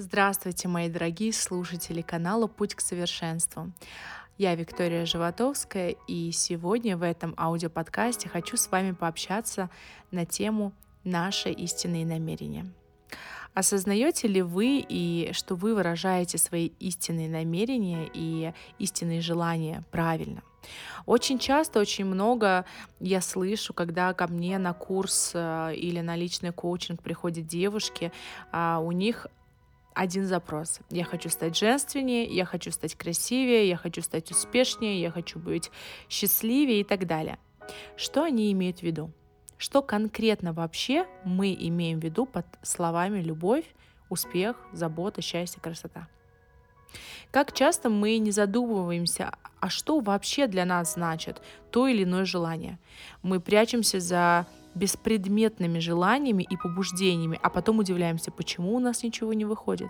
Здравствуйте, мои дорогие слушатели канала «Путь к совершенству». Я Виктория Животовская, и сегодня в этом аудиоподкасте хочу с вами пообщаться на тему «Наши истинные намерения». Осознаете ли вы и что вы выражаете свои истинные намерения и истинные желания правильно? Очень часто, очень много я слышу, когда ко мне на курс э, или на личный коучинг приходят девушки, а, у них один запрос. Я хочу стать женственнее, я хочу стать красивее, я хочу стать успешнее, я хочу быть счастливее и так далее. Что они имеют в виду? Что конкретно вообще мы имеем в виду под словами любовь, успех, забота, счастье, красота? Как часто мы не задумываемся, а что вообще для нас значит то или иное желание? Мы прячемся за беспредметными желаниями и побуждениями, а потом удивляемся, почему у нас ничего не выходит.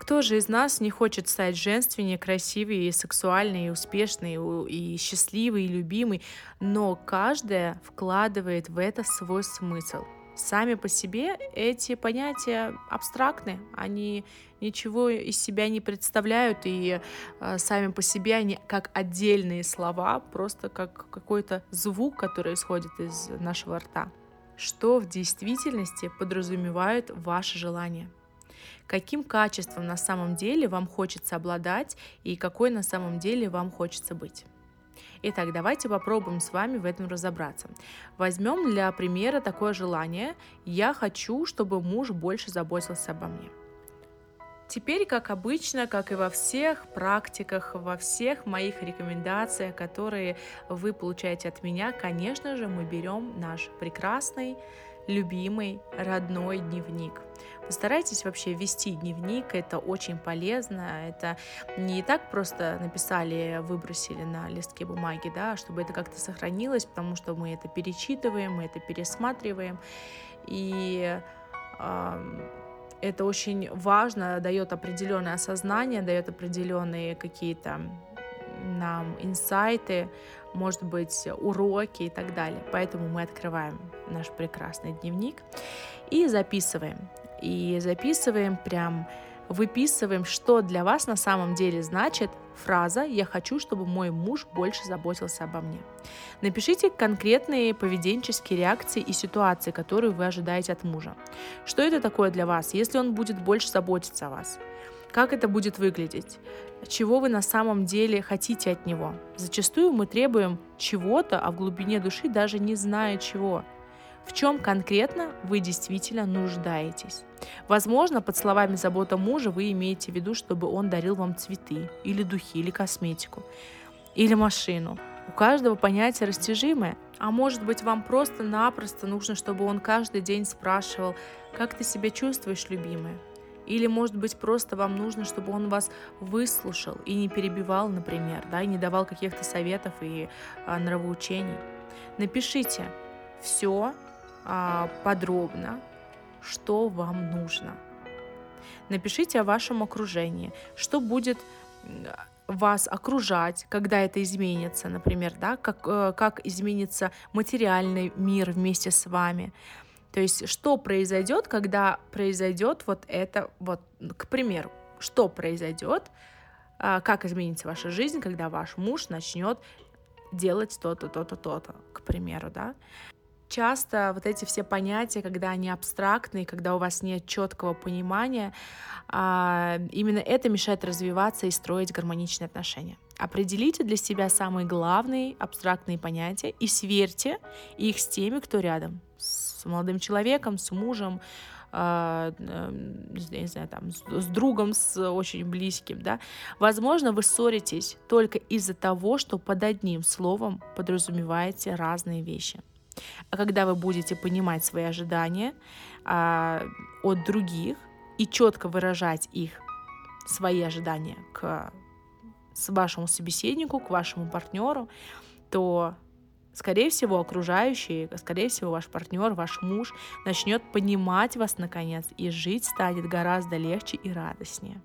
Кто же из нас не хочет стать женственнее, красивее, сексуальной, успешной, и счастливой, и любимой, но каждая вкладывает в это свой смысл. Сами по себе эти понятия абстрактны, они ничего из себя не представляют, и э, сами по себе они как отдельные слова, просто как какой-то звук, который исходит из нашего рта. Что в действительности подразумевают ваши желания? Каким качеством на самом деле вам хочется обладать и какой на самом деле вам хочется быть? Итак, давайте попробуем с вами в этом разобраться. Возьмем для примера такое желание. Я хочу, чтобы муж больше заботился обо мне. Теперь, как обычно, как и во всех практиках, во всех моих рекомендациях, которые вы получаете от меня, конечно же, мы берем наш прекрасный, любимый, родной дневник. Постарайтесь вообще вести дневник, это очень полезно, это не так просто написали, выбросили на листке бумаги, да, а чтобы это как-то сохранилось, потому что мы это перечитываем, мы это пересматриваем, и э, это очень важно, дает определенное осознание, дает определенные какие-то нам инсайты, может быть, уроки и так далее. Поэтому мы открываем наш прекрасный дневник и записываем. И записываем прям выписываем, что для вас на самом деле значит фраза «Я хочу, чтобы мой муж больше заботился обо мне». Напишите конкретные поведенческие реакции и ситуации, которые вы ожидаете от мужа. Что это такое для вас, если он будет больше заботиться о вас? Как это будет выглядеть? Чего вы на самом деле хотите от него? Зачастую мы требуем чего-то, а в глубине души даже не зная чего – в чем конкретно вы действительно нуждаетесь. Возможно, под словами «забота мужа» вы имеете в виду, чтобы он дарил вам цветы, или духи, или косметику, или машину. У каждого понятие растяжимое. А может быть, вам просто-напросто нужно, чтобы он каждый день спрашивал, как ты себя чувствуешь, любимая? Или, может быть, просто вам нужно, чтобы он вас выслушал и не перебивал, например, да, и не давал каких-то советов и а, нравоучений. Напишите все, а, подробно, что вам нужно. Напишите о вашем окружении, что будет вас окружать, когда это изменится, например, да, как, э, как изменится материальный мир вместе с вами. То есть, что произойдет, когда произойдет вот это, вот, к примеру, что произойдет, а, как изменится ваша жизнь, когда ваш муж начнет делать то-то, то-то, то-то, к примеру, да часто вот эти все понятия, когда они абстрактные, когда у вас нет четкого понимания, а, именно это мешает развиваться и строить гармоничные отношения. Определите для себя самые главные абстрактные понятия и сверьте их с теми, кто рядом, с молодым человеком, с мужем, а, не знаю, там, с другом, с очень близким, да, возможно, вы ссоритесь только из-за того, что под одним словом подразумеваете разные вещи. А когда вы будете понимать свои ожидания а, от других и четко выражать их, свои ожидания к с вашему собеседнику, к вашему партнеру, то, скорее всего, окружающие, скорее всего, ваш партнер, ваш муж начнет понимать вас наконец, и жить станет гораздо легче и радостнее.